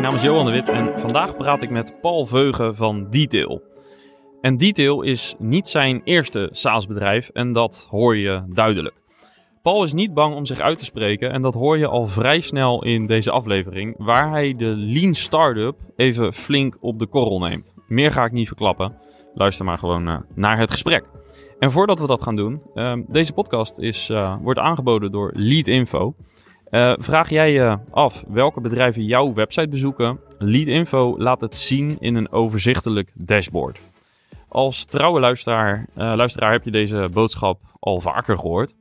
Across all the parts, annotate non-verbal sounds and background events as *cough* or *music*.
mijn naam is Johan de Wit en vandaag praat ik met Paul Veugen van Detail. En Detail is niet zijn eerste SaaS-bedrijf en dat hoor je duidelijk. Paul is niet bang om zich uit te spreken en dat hoor je al vrij snel in deze aflevering, waar hij de Lean Startup even flink op de korrel neemt. Meer ga ik niet verklappen. Luister maar gewoon uh, naar het gesprek. En voordat we dat gaan doen, uh, deze podcast is, uh, wordt aangeboden door Leadinfo. Uh, vraag jij je af welke bedrijven jouw website bezoeken? Leadinfo laat het zien in een overzichtelijk dashboard. Als trouwe luisteraar, luisteraar heb je deze boodschap al vaker gehoord.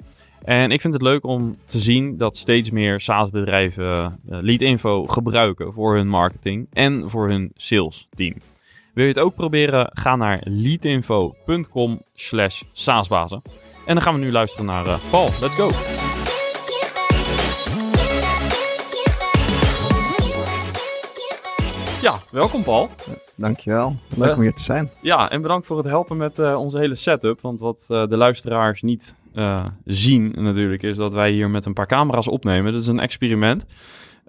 En ik vind het leuk om te zien dat steeds meer SaaS-bedrijven uh, Leadinfo gebruiken voor hun marketing en voor hun sales team. Wil je het ook proberen? Ga naar leadinfo.com slash saasbazen. En dan gaan we nu luisteren naar Paul. Let's go! Ja, welkom Paul. Dankjewel. Leuk uh, om hier te zijn. Ja, en bedankt voor het helpen met uh, onze hele setup. Want wat uh, de luisteraars niet zien natuurlijk is dat wij hier met een paar camera's opnemen. Dat is een experiment.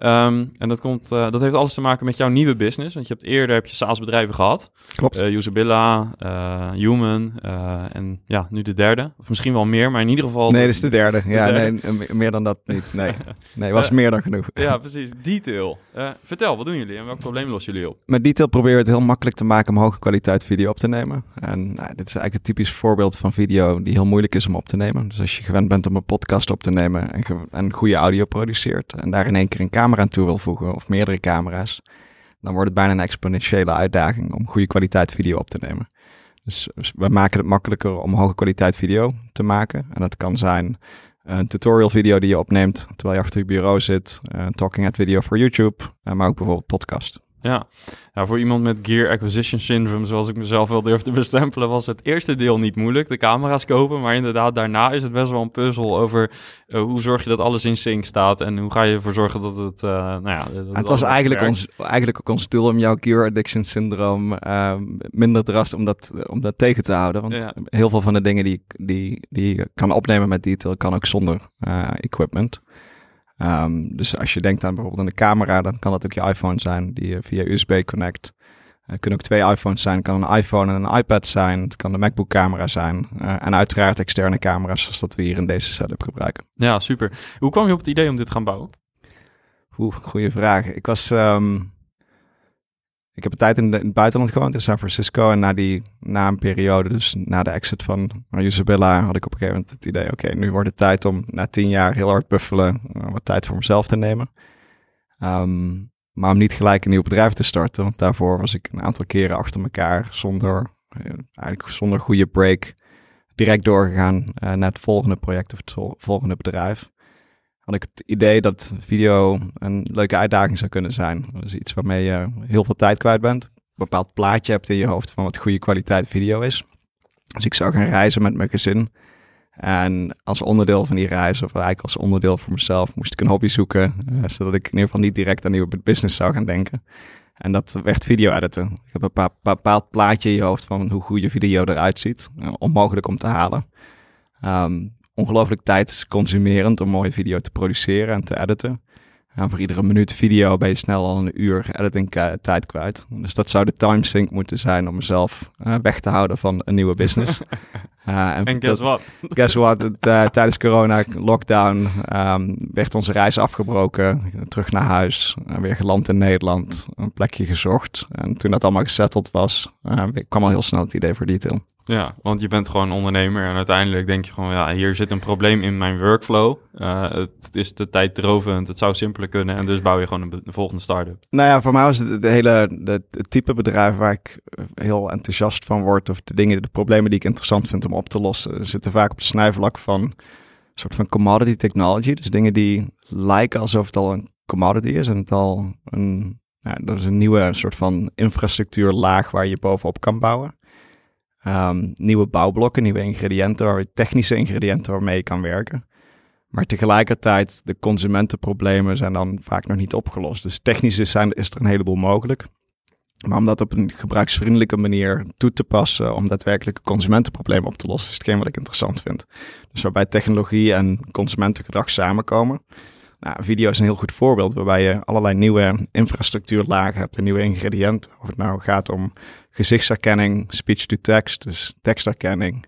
Um, en dat, komt, uh, dat heeft alles te maken met jouw nieuwe business. Want je hebt eerder heb je SaaS-bedrijven gehad. Klopt. Uh, Usabilla, uh, Human en ja, nu de derde. Of misschien wel meer, maar in ieder geval... Nee, dat is de derde. De ja, derde. nee, meer dan dat niet. Nee, *laughs* nee was meer dan genoeg. ja, precies. Detail. vertel, wat doen jullie en welk probleem lossen jullie op? Met Detail proberen we het heel makkelijk te maken om hoge kwaliteit video op te nemen. En nou, dit is eigenlijk een typisch voorbeeld van video die heel moeilijk is om op te nemen. Dus als je gewend bent om een podcast op te nemen en, en goede audio produceert en daar in één keer een camera camera toe wil voegen of meerdere camera's, dan wordt het bijna een exponentiële uitdaging om goede kwaliteit video op te nemen. Dus we maken het makkelijker om hoge kwaliteit video te maken. En dat kan zijn een tutorial video die je opneemt terwijl je achter je bureau zit, een talking head video voor YouTube, maar ook bijvoorbeeld podcast. Ja. ja, voor iemand met gear acquisition syndrome, zoals ik mezelf wel durf te bestempelen, was het eerste deel niet moeilijk, de camera's kopen. Maar inderdaad, daarna is het best wel een puzzel over uh, hoe zorg je dat alles in sync staat en hoe ga je ervoor zorgen dat het, uh, nou ja... Dat het was eigenlijk ons, eigenlijk ook ons doel om jouw gear addiction syndroom uh, minder drast om dat, om dat tegen te houden. Want ja. heel veel van de dingen die, die, die je kan opnemen met detail, kan ook zonder equipment. Um, dus als je denkt aan bijvoorbeeld een camera, dan kan dat ook je iPhone zijn die je via USB connect. Het kunnen ook twee iPhones zijn. Het kan een iPhone en een iPad zijn. Het kan de MacBook camera zijn. Uh, en uiteraard externe camera's, zoals dat we hier in deze setup gebruiken. Ja, super. Hoe kwam je op het idee om dit te gaan bouwen? Oeh, goede vraag. Ik was um, ik heb een tijd in, het buitenland gewoond, in San Francisco. En na, die, na een periode, dus na de exit van Isabella, had ik op een gegeven moment het idee... oké, nu wordt het tijd om na tien jaar heel hard buffelen... Uh, wat tijd voor mezelf te nemen. Um, maar om niet gelijk een nieuw bedrijf te starten. Want daarvoor was ik een aantal keren achter elkaar zonder, uh, eigenlijk zonder goede break... direct doorgegaan uh, naar het volgende project of het volgende bedrijf ik het idee dat video een leuke uitdaging zou kunnen zijn. Dus iets waarmee je heel veel tijd kwijt bent. Een bepaald plaatje hebt in je hoofd van wat goede kwaliteit video is. Dus ik zou gaan reizen met mijn gezin. En als onderdeel van die reis, of eigenlijk als onderdeel voor mezelf, moest ik een hobby zoeken. Uh, zodat ik in ieder geval niet direct aan nieuwe business zou gaan denken. En dat werd video editen. Ik heb een bepaald plaatje in je hoofd van hoe goede video eruit ziet. Uh, onmogelijk om te halen. Um, ongelooflijk tijdsconsumerend om mooie video te produceren en te editen. En voor iedere minuut video ben je snel al een uur editing tijd kwijt. Dus dat zou de timesync moeten zijn om mezelf uh, weg te houden van een nieuwe business. Uh, *laughs* en, en guess what? Guess what? Uh, tijdens corona, lockdown, um, werd onze reis afgebroken. Terug naar huis, weer geland in Nederland, een plekje gezocht. En toen dat allemaal gesetteld was, kwam al heel snel het idee voor detail. Ja, want je bent gewoon ondernemer en uiteindelijk denk je gewoon, ja, hier zit een probleem in mijn workflow. Uh, het is de tijd drovend, het zou simpeler kunnen en dus bouw je gewoon een, volgende start-up. Nou ja, voor mij was het de hele, het type bedrijf waar ik heel enthousiast van word of de dingen, de problemen die ik interessant vind om op te lossen, zitten vaak op het snijvlak van een soort van commodity technology. Dus dingen die lijken alsof het al een commodity is en het al een, dat is een nieuwe soort van infrastructuurlaag waar je bovenop kan bouwen. Um, nieuwe bouwblokken, nieuwe ingrediënten, technische ingrediënten waarmee je kan werken. Maar tegelijkertijd, de consumentenproblemen zijn dan vaak nog niet opgelost. Dus technisch is, zijn, is er een heleboel mogelijk. Maar om dat op een gebruiksvriendelijke manier toe te passen, om daadwerkelijk consumentenproblemen op te lossen, is hetgeen wat ik interessant vind. Dus waarbij technologie en consumentengedrag samenkomen. Nou, video is een heel goed voorbeeld waarbij je allerlei nieuwe infrastructuurlagen hebt en nieuwe ingrediënten. Of het nou gaat om gezichtsherkenning, speech-to-text, dus tekstherkenning.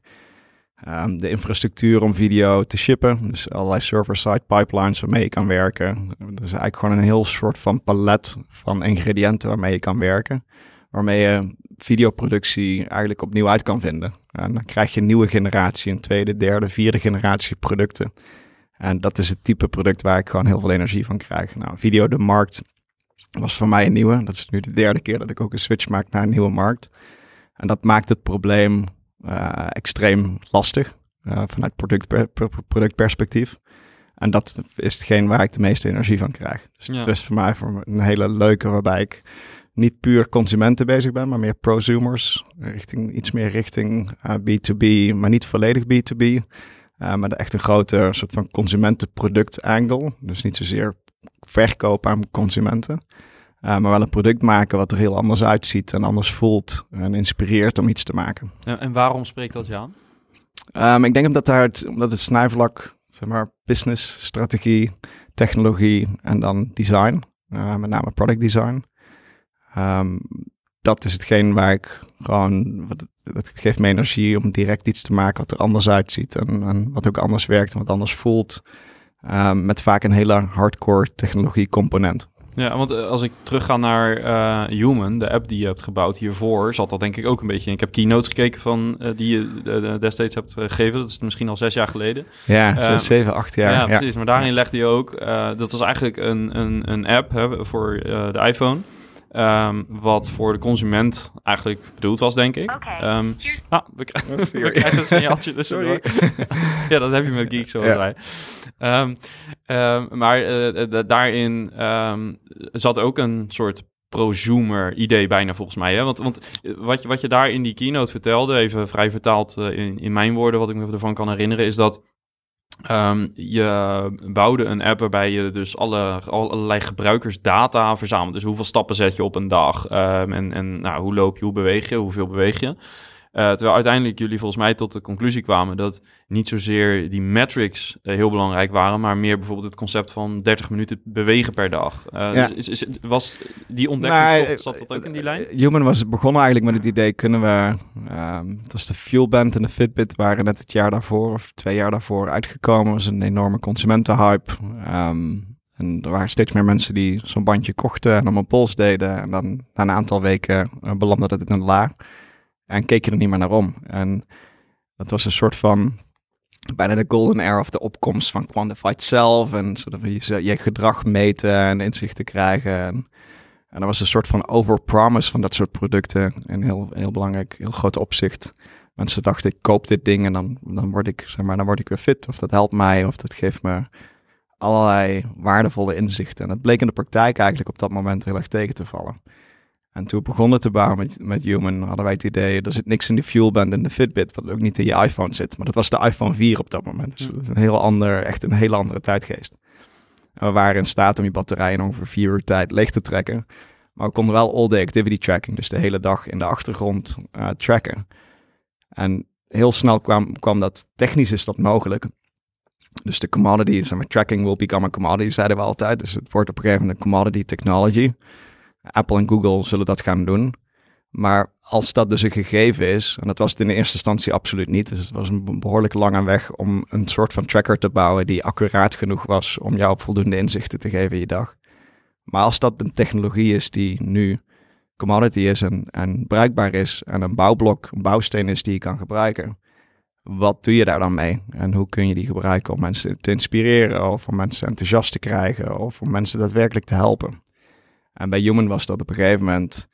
Um, de infrastructuur om video te shippen, dus allerlei server-side pipelines waarmee je kan werken. Dus eigenlijk gewoon een heel soort van palet van ingrediënten waarmee je kan werken. Waarmee je videoproductie eigenlijk opnieuw uit kan vinden. En dan krijg je een nieuwe generatie, een tweede, derde, vierde generatie producten. En dat is het type product waar ik gewoon heel veel energie van krijg. Nou, video de markt was voor mij een nieuwe. Dat is nu de derde keer dat ik ook een switch maak naar een nieuwe markt. En dat maakt het probleem uh, extreem lastig uh, vanuit product, productperspectief. En dat is hetgeen waar ik de meeste energie van krijg. Dus ja. het is voor mij voor een hele leuke waarbij ik niet puur consumenten bezig ben, maar meer prosumers. Richting, iets meer richting uh, B2B, maar niet volledig B2B. Uh, maar echt een grote soort van consumentenproduct angle. Dus niet zozeer verkoop aan consumenten. Uh, maar wel een product maken wat er heel anders uitziet en anders voelt en inspireert om iets te maken. En waarom spreekt dat je aan? Um, ik denk omdat, daar het, omdat het snijvlak, zeg maar, business, strategie, technologie en dan design, uh, met name product design. Um, dat is hetgeen waar ik gewoon, wat, dat geeft me energie om direct iets te maken wat er anders uitziet en, en wat ook anders werkt en wat anders voelt. Um, met vaak een hele hardcore technologie component. Ja, want eh, als ik terugga naar uh, Human, de app die je hebt gebouwd hiervoor, zat dat denk ik ook een beetje in. Ik heb keynotes gekeken van uh, die je destijds hebt gegeven. Dat is misschien al zes jaar geleden. Ja, zes, zeven, acht jaar. Ja, precies. Maar daarin legde je ook, dat was eigenlijk een, een, een app hè, voor de iPhone. Um, wat voor de consument eigenlijk bedoeld was, denk ik. Okay. Um, ah, we, *laughs* we krijgen een signaaltje *laughs* tussendoor. *laughs* ja, dat heb je met Geek, zoals ja. Um, maar uh, daarin zat ook een soort prosumer idee bijna volgens mij. Hè? Want, want wat, je, wat je daar in die keynote vertelde, even vrij vertaald uh, in, in mijn woorden, wat ik me ervan kan herinneren, is dat Um, je bouwde een app waarbij je dus alle, allerlei gebruikersdata verzamelt. Dus hoeveel stappen zet je op een dag? Um, en en nou, hoe loop je, hoe beweeg je, hoeveel beweeg je? Uh, terwijl uiteindelijk jullie volgens mij tot de conclusie kwamen dat niet zozeer die metrics uh, heel belangrijk waren, maar meer bijvoorbeeld het concept van 30 minuten bewegen per dag. Ja. dus is, is, was die ontdekking, nou, zat dat ook in die lijn? Human was begonnen eigenlijk met het idee, kunnen we, um, het was de Fuelband en de Fitbit waren net het jaar daarvoor of twee jaar daarvoor uitgekomen. was een enorme consumentenhype. Um, en er waren steeds meer mensen die zo'n bandje kochten en om een pols deden. En dan na een aantal weken belandde dat in een la. En keek je er niet meer naar om. En dat was een soort van bijna de golden era of de opkomst van Quantified Self. En zodat je, gedrag meten en inzichten krijgen. En, en dat was een soort van overpromise van dat soort producten. In heel, heel belangrijk, heel groot opzicht. Mensen dachten, ik koop dit ding en dan, dan, word ik, zeg maar, dan word ik weer fit. Of dat helpt mij, of dat geeft me allerlei waardevolle inzichten. En dat bleek in de praktijk eigenlijk op dat moment heel erg tegen te vallen. En toen we begonnen te bouwen met, met Human, hadden wij het idee, er zit niks in de fuelband en de Fitbit, wat ook niet in je iPhone zit. Maar dat was de iPhone 4 op dat moment. Dus dat is een heel ander, echt een hele andere tijdgeest. En we waren in staat om je batterij in ongeveer vier uur tijd leeg te trekken. Maar we konden wel all-day activity tracking, dus de hele dag in de achtergrond uh, tracken. En heel snel kwam, kwam dat, technisch is dat mogelijk. Dus de commodity, zeg maar, tracking will become a commodity, zeiden we altijd. Dus het wordt op een gegeven moment een commodity technology. Apple en Google zullen dat gaan doen. Maar als dat dus een gegeven is, en dat was het in de eerste instantie absoluut niet, dus het was een behoorlijk lange weg om een soort van tracker te bouwen die accuraat genoeg was om jou voldoende inzichten te geven in je dag. Maar als dat een technologie is die nu commodity is en, en bruikbaar is en een bouwblok, een bouwsteen is die je kan gebruiken, wat doe je daar dan mee? En hoe kun je die gebruiken om mensen te inspireren of om mensen enthousiast te krijgen of om mensen daadwerkelijk te helpen? En bij Human was dat op een gegeven moment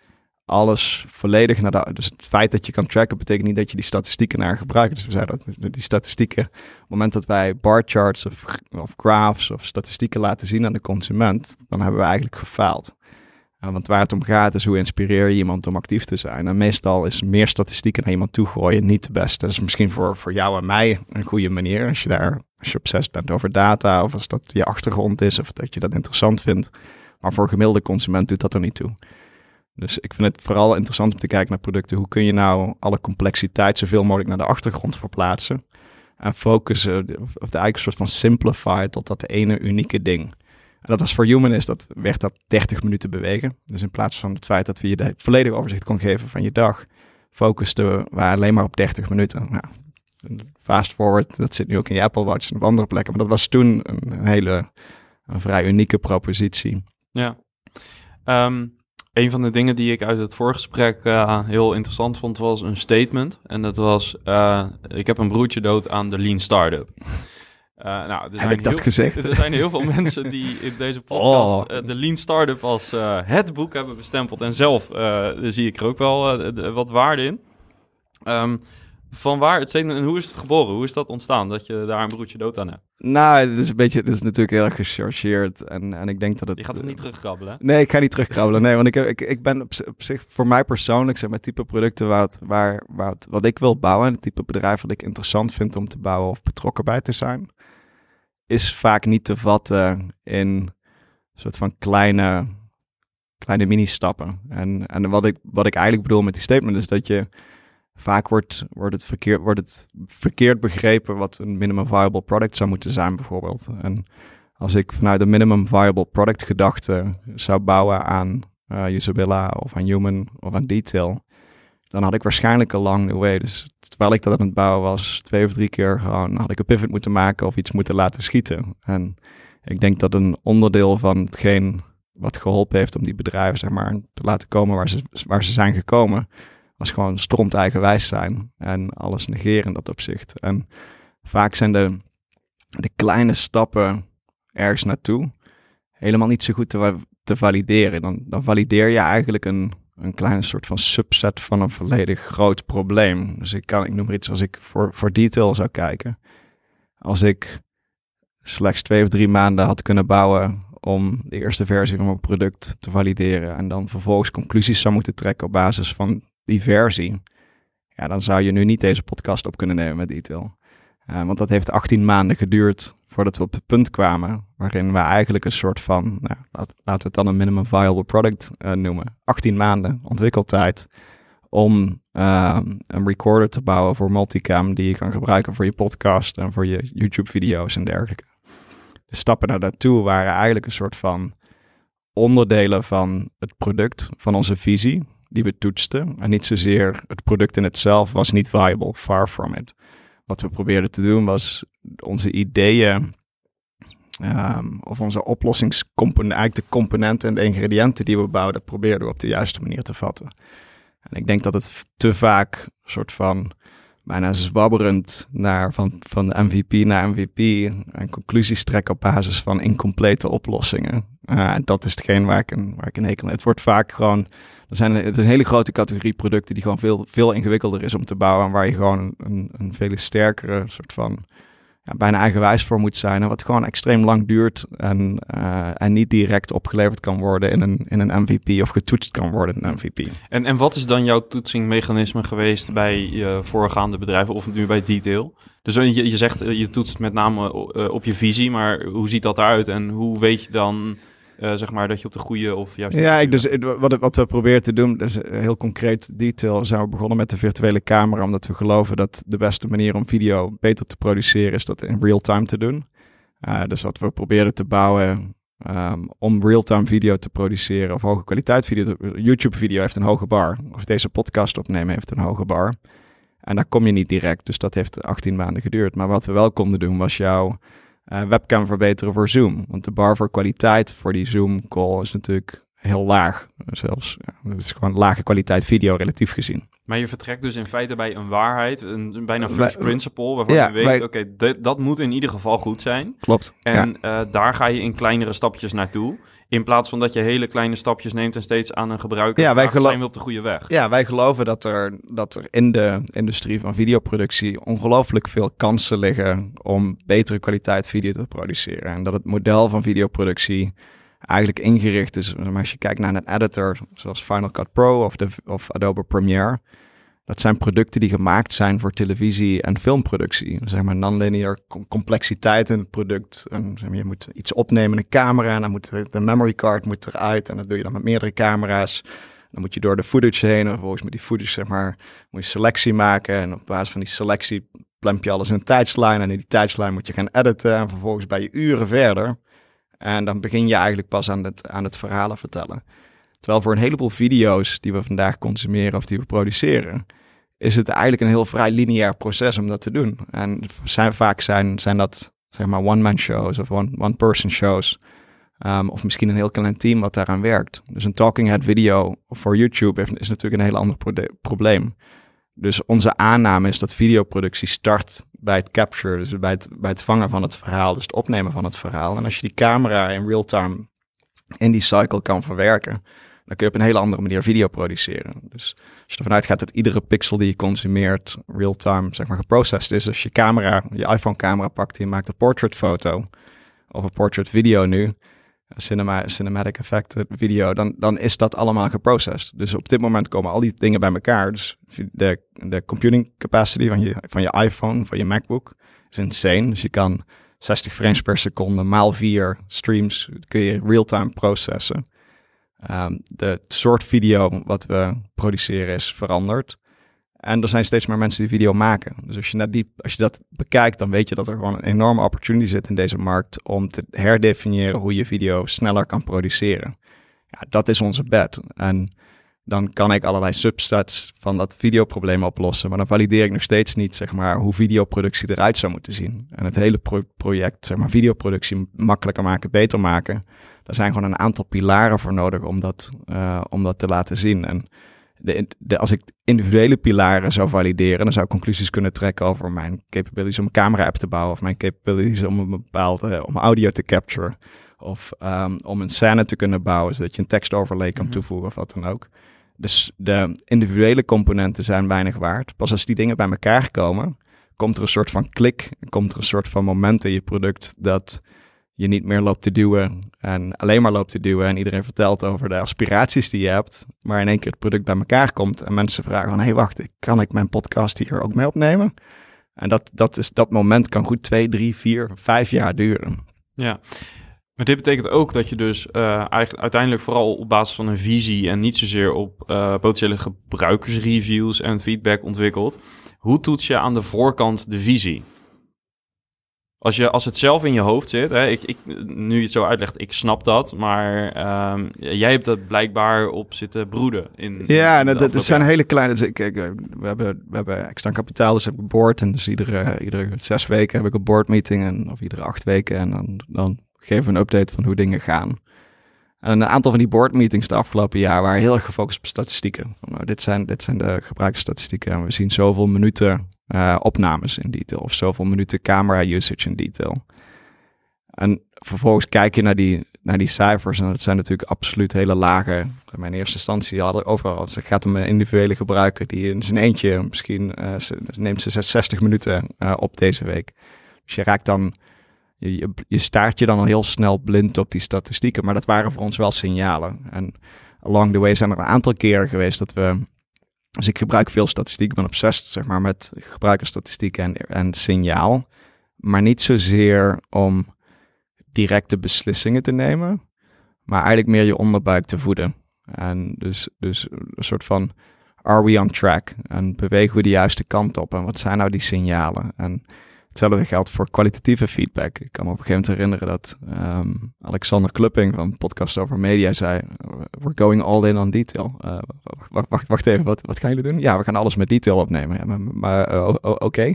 alles volledig naar de. Dus het feit dat je kan tracken betekent niet dat je die statistieken naar gebruikt. Dus we zeiden dat die statistieken, op het moment dat wij bar charts of, of graphs of statistieken laten zien aan de consument, dan hebben we eigenlijk gefaald. want waar het om gaat is hoe inspireer je iemand om actief te zijn. En meestal is meer statistieken naar iemand toe gooien niet de beste. Dat is misschien voor, voor jou en mij een goede manier als je daar, als je obsessief bent over data of als dat je achtergrond is of dat je dat interessant vindt. Maar voor gemiddelde consument doet dat er niet toe. Dus ik vind het vooral interessant om te kijken naar producten. Hoe kun je nou alle complexiteit zoveel mogelijk naar de achtergrond verplaatsen? En focussen, of eigenlijk een soort van simplify tot dat ene unieke ding. En dat was voor Humanist, dat werd dat 30 minuten bewegen. Dus in plaats van het feit dat we je de volledige overzicht kon geven van je dag, focusten we alleen maar op 30 minuten. Nou, fast forward, dat zit nu ook in je Apple Watch en op andere plekken. Maar dat was toen een, hele, vrij unieke propositie. Ja. Ehm, een van de dingen die ik uit het voorgesprek uh, heel interessant vond, was een statement. En dat was, uh, ik heb een broertje dood aan de Lean Startup. Uh, *laughs* nou, Heb ik dat gezegd? *laughs* Er zijn heel veel mensen die in deze *laughs* podcast oh. de Lean Startup als het boek hebben bestempeld. En zelf zie ik er ook wel wat waarde in. Um, van waar het en hoe is het geboren? Hoe is dat ontstaan dat je daar een broertje dood aan hebt? Nou, het is een beetje, het is natuurlijk heel erg gechargeerd en, en ik denk dat het... Je gaat er niet terugkrabbelen? Nee, ik ga niet terugkrabbelen. Nee, want ik, ik, ik ben op, zich, voor mij persoonlijk, zeg maar, type producten wat, waar, wat, wat ik wil bouwen, het type bedrijf wat ik interessant vind om te bouwen of betrokken bij te zijn, is vaak niet te vatten in een soort van kleine, kleine mini-stappen. En, en wat, ik, wat ik eigenlijk bedoel met die statement is dat je vaak wordt, wordt, het verkeerd, wordt het verkeerd begrepen wat een minimum viable product zou moeten zijn, bijvoorbeeld. En als ik vanuit een minimum viable product gedachte zou bouwen aan uh, Usabilla of aan Human of aan Detail, dan had ik waarschijnlijk lang the way. Dus terwijl ik dat aan het bouwen was, twee of drie keer gewoon had ik een pivot moeten maken of iets moeten laten schieten. En ik denk dat een onderdeel van hetgeen wat geholpen heeft om die bedrijven zeg maar, te laten komen waar ze, waar ze zijn gekomen, was gewoon stront eigenwijs zijn en alles negeren in dat opzicht. En vaak zijn de, de kleine stappen ergens naartoe helemaal niet zo goed te, te valideren. Dan, dan valideer je eigenlijk een, een kleine soort van subset van een volledig groot probleem. Dus ik kan, ik noem maar iets, als ik voor, voor detail zou kijken. Als ik slechts twee of drie maanden had kunnen bouwen om de eerste versie van mijn product te valideren en dan vervolgens conclusies zou moeten trekken op basis van die versie, ja, dan zou je nu niet deze podcast op kunnen nemen met Detail. Uh, want dat heeft 18 maanden geduurd voordat we op het punt kwamen waarin we eigenlijk een soort van, nou, laten we het dan een minimum viable product uh, noemen. 18 maanden ontwikkeltijd om uh, een recorder te bouwen voor multicam die je kan gebruiken voor je podcast en voor je YouTube-video's en dergelijke. De stappen naar daartoe waren eigenlijk een soort van onderdelen van het product, van onze visie die we toetsten. En niet zozeer het product in itself was niet viable, far from it. Wat we probeerden te doen was onze ideeën um, of onze oplossingscomponenten, eigenlijk de componenten en de ingrediënten die we bouwden, probeerden we op de juiste manier te vatten. En ik denk dat het te vaak soort van bijna zwabberend naar van, van de MVP naar MVP en conclusies trekken op basis van incomplete oplossingen. En dat is hetgeen waar ik een, waar een hekel Het wordt vaak gewoon er zijn het is een hele grote categorie producten die gewoon veel, veel ingewikkelder is om te bouwen. En waar je gewoon een, een veel sterkere soort van ja, bijna eigenwijs voor moet zijn. En wat gewoon extreem lang duurt en, uh, en niet direct opgeleverd kan worden in een, in een MVP of getoetst kan worden in een MVP. En, en wat is dan jouw toetsingmechanisme geweest bij je voorgaande bedrijven of nu bij Detail? Dus je, je zegt je toetst met name eh, op je visie, maar hoe ziet dat eruit en hoe weet je dan uh, zeg maar, dat je op de goede of juist... Ja, ik, dus, wat, wat we proberen te doen, dus heel concreet detail, zijn we begonnen met de virtuele camera, omdat we geloven dat de beste manier om video beter te produceren is dat in real time te doen. Uh, dus wat we probeerden te bouwen um, om real-time video te produceren of hoge kwaliteit video. YouTube video heeft een hoge bar. Of deze podcast opnemen heeft een hoge bar. En daar kom je niet direct. Dus dat heeft 18 maanden geduurd. Maar wat we wel konden doen was jouw uh, webcam verbeteren voor Zoom. Want de bar voor kwaliteit voor die Zoom call is natuurlijk heel laag. Zelfs, ja, het is gewoon lage kwaliteit video relatief gezien. Maar je vertrekt dus in feite bij een waarheid, een bijna first principle, waarvan je weet, oké, dat moet in ieder geval goed zijn. Klopt. En uh, daar ga je in kleinere stapjes naartoe. In plaats van dat je hele kleine stapjes neemt en steeds aan een gebruiker ja, wij zijn we op de goede weg. Ja, wij geloven dat er, dat er in de industrie van videoproductie ongelooflijk veel kansen liggen om betere kwaliteit video te produceren. En dat het model van videoproductie eigenlijk ingericht is. Maar als je kijkt naar een editor zoals Final Cut Pro of, de, of Adobe Premiere, dat zijn producten die gemaakt zijn voor televisie en filmproductie. Zeg maar non-linear complexiteit in het product. En, zeg maar, je moet iets opnemen in een camera en dan moet de memory card moet eruit. En dat doe je dan met meerdere camera's. Dan moet je door de footage heen en vervolgens met die footage zeg maar, moet je selectie maken. En op basis van die selectie plemp je alles in een tijdslijn. En in die tijdslijn moet je gaan editen en vervolgens bij je uren verder. En dan begin je eigenlijk pas aan het, aan het verhalen vertellen. Terwijl voor een heleboel video's die we vandaag consumeren of die we produceren, is het eigenlijk een heel vrij lineair proces om dat te doen. En zijn, vaak zijn, zijn dat zeg maar one-man shows of one-person shows. Um, of misschien een heel klein team wat daaraan werkt. Dus een talking head video voor YouTube is natuurlijk een heel ander probleem. Dus onze aanname is dat videoproductie start bij het capture, dus bij het, bij het vangen van het verhaal, dus het opnemen van het verhaal. En als je die camera in real time in die cycle kan verwerken, dan kun je op een hele andere manier video produceren. Dus als je ervan uitgaat dat iedere pixel die je consumeert real time zeg maar geprocessed is. Als je camera, je iPhone camera pakt en je maakt een portrait foto of een portrait video nu, cinema, cinematic effect video, dan, dan is dat allemaal geprocessed. Dus op dit moment komen al die dingen bij elkaar. Dus de, de computing capacity van je, van je iPhone, van je MacBook, is insane. Dus je kan 60 frames per seconde maal 4 streams kun je real-time processen. Um, de soort video wat we produceren is veranderd. En er zijn steeds meer mensen die video maken. Dus als je, die, als je dat bekijkt, dan weet je dat er gewoon een enorme opportunity zit in deze markt om te herdefiniëren hoe je video sneller kan produceren. Ja, dat is onze bet. En dan kan ik allerlei substats van dat videoprobleem oplossen. Maar dan valideer ik nog steeds niet, zeg maar, hoe videoproductie eruit zou moeten zien. En het hele project, zeg maar, videoproductie makkelijker maken, beter maken. Daar zijn gewoon een aantal pilaren voor nodig om dat, uh, om dat te laten zien. En de, de, als ik individuele pilaren zou valideren, dan zou ik conclusies kunnen trekken over mijn capabilities om een camera-app te bouwen, of mijn capabilities om een bepaalde om audio te capture, of um, om een scène te kunnen bouwen, zodat je een tekstoverlay kan mhm. toevoegen of wat dan ook. Dus de individuele componenten zijn weinig waard. Pas als die dingen bij elkaar komen, komt er een soort van klik, komt er een soort van moment in je product dat je niet meer loopt te duwen en alleen maar loopt te duwen en iedereen vertelt over de aspiraties die je hebt, maar in één keer het product bij elkaar komt en mensen vragen van, hé hey, wacht, kan ik mijn podcast hier ook mee opnemen? En dat, dat, is, dat moment kan goed twee, drie, vier, vijf jaar duren. Ja, maar dit betekent ook dat je dus uh, eigenlijk uiteindelijk vooral op basis van een visie en niet zozeer op uh, potentiële gebruikersreviews en feedback ontwikkelt. Hoe toets je aan de voorkant de visie? Als, je, als het zelf in je hoofd zit, hè, ik, ik, nu je het zo uitlegt, ik snap dat, maar um, jij hebt dat blijkbaar op zitten broeden. In, ja, en dat, zijn hele kleine. Dus ik, we, hebben, we hebben extra kapitaal, dus heb ik een board. En dus iedere, iedere zes weken heb ik een board meeting, en, of iedere acht weken. En dan, dan geven we een update van hoe dingen gaan. En een aantal van die board meetings de afgelopen jaar waren heel erg gefocust op statistieken. Nou, dit, zijn, dit zijn de gebruikersstatistieken en we zien zoveel minuten uh, opnames in detail of zoveel minuten camera usage in detail. En vervolgens kijk je naar die, naar die cijfers en dat zijn natuurlijk absoluut hele lage. In mijn eerste instantie hadden overal, het gaat om een individuele gebruiker die in zijn eentje misschien uh, neemt ze 60 minuten uh, op deze week. Dus je raakt dan, je, je staart je dan al heel snel blind op die statistieken, maar dat waren voor ons wel signalen. En along the way zijn er een aantal keren geweest dat we dus ik gebruik veel statistiek, ben obsessed zeg maar, met gebruikersstatistieken en, en signaal. Maar niet zozeer om directe beslissingen te nemen, maar eigenlijk meer je onderbuik te voeden. En dus, dus een soort van, are we on track? En bewegen we de juiste kant op? En wat zijn nou die signalen? En Hetzelfde geldt voor kwalitatieve feedback. Ik kan me op een gegeven moment herinneren dat um, Alexander Klupping van Podcast Over Media zei: We're going all in on detail. Uh, wacht, wacht, even, wat, wat gaan jullie doen? Ja, we gaan alles met detail opnemen. Ja, maar, maar uh, oké. Uh,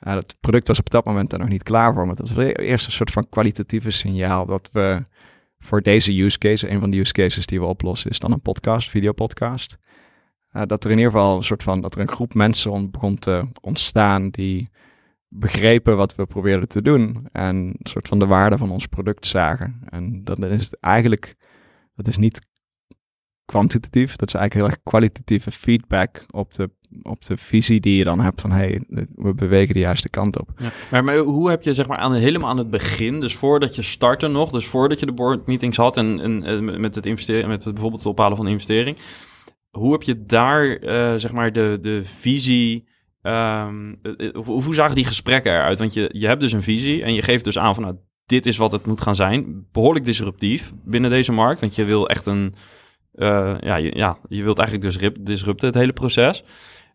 het product was op dat moment er nog niet klaar voor, maar dat was eerst een soort van kwalitatieve signaal dat we voor deze use case, een van de use cases die we oplossen, is dan een podcast, videopodcast. Dat er in ieder geval een soort van, dat er een groep mensen begon te ontstaan die begrepen wat we probeerden te doen en een soort van de waarde van ons product zagen. En dat is het eigenlijk, dat is niet kwantitatief, dat is eigenlijk heel erg kwalitatieve feedback op de, op de visie die je dan hebt van hey, we bewegen de juiste kant op. Ja, maar, hoe heb je zeg maar aan, helemaal aan het begin, dus voordat je startte nog, dus voordat je de board meetings had en, en, met het investeren, met het bijvoorbeeld het ophalen van investering, hoe heb je daar uh, zeg maar de, de visie Um, hoe, hoe zagen die gesprekken eruit? Want je, je hebt dus een visie en je geeft dus aan van nou, dit is wat het moet gaan zijn. Behoorlijk disruptief binnen deze markt. Want je wil echt een. Uh, ja, je, ja, je wilt eigenlijk dus disrupten het hele proces.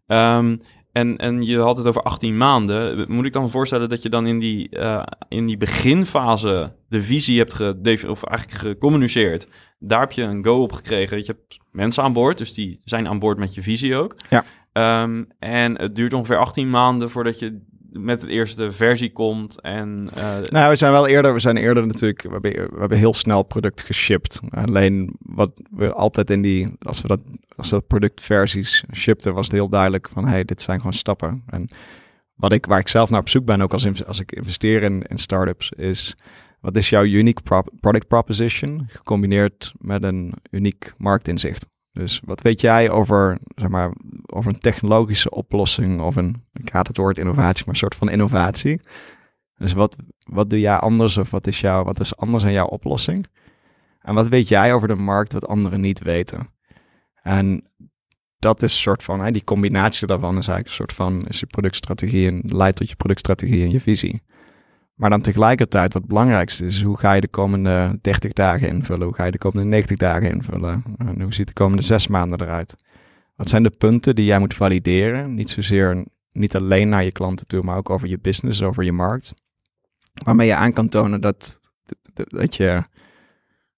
Um, En, en je had het over 18 maanden. Moet ik dan voorstellen dat je dan in die, in die beginfase de visie hebt of eigenlijk gecommuniceerd? Daar heb je een go op gekregen. Je hebt mensen aan boord, dus die zijn aan boord met je visie ook. Ja. Um, en het duurt ongeveer 18 maanden voordat je met het eerste versie komt. En, uh... Nou, we zijn wel eerder, we zijn eerder natuurlijk, we hebben, we hebben heel snel product geshipped. Alleen wat we altijd in die, als we dat, als we productversies shipten, was het heel duidelijk van, hey, dit zijn gewoon stappen. En wat ik, waar ik zelf naar op zoek ben, ook als, als ik investeer in, in startups, is wat is jouw unique pro product proposition gecombineerd met een uniek marktinzicht. Dus wat weet jij over, zeg maar, over een technologische oplossing of een, ik haat het woord innovatie, maar een soort van innovatie. Dus wat, wat doe jij anders of wat is, jouw, wat is anders aan jouw oplossing? En wat weet jij over de markt wat anderen niet weten? En dat is een soort van, hè, die combinatie daarvan is eigenlijk een soort van, is je productstrategie en leidt tot je productstrategie en je visie. Maar dan tegelijkertijd, wat het belangrijkste is, hoe ga je de komende 30 dagen invullen? Hoe ga je de komende 90 dagen invullen? En hoe ziet de komende zes maanden eruit? Wat zijn de punten die jij moet valideren? Niet zozeer, niet alleen naar je klanten toe, maar ook over je business, over je markt. Waarmee je aan kan tonen dat, dat, je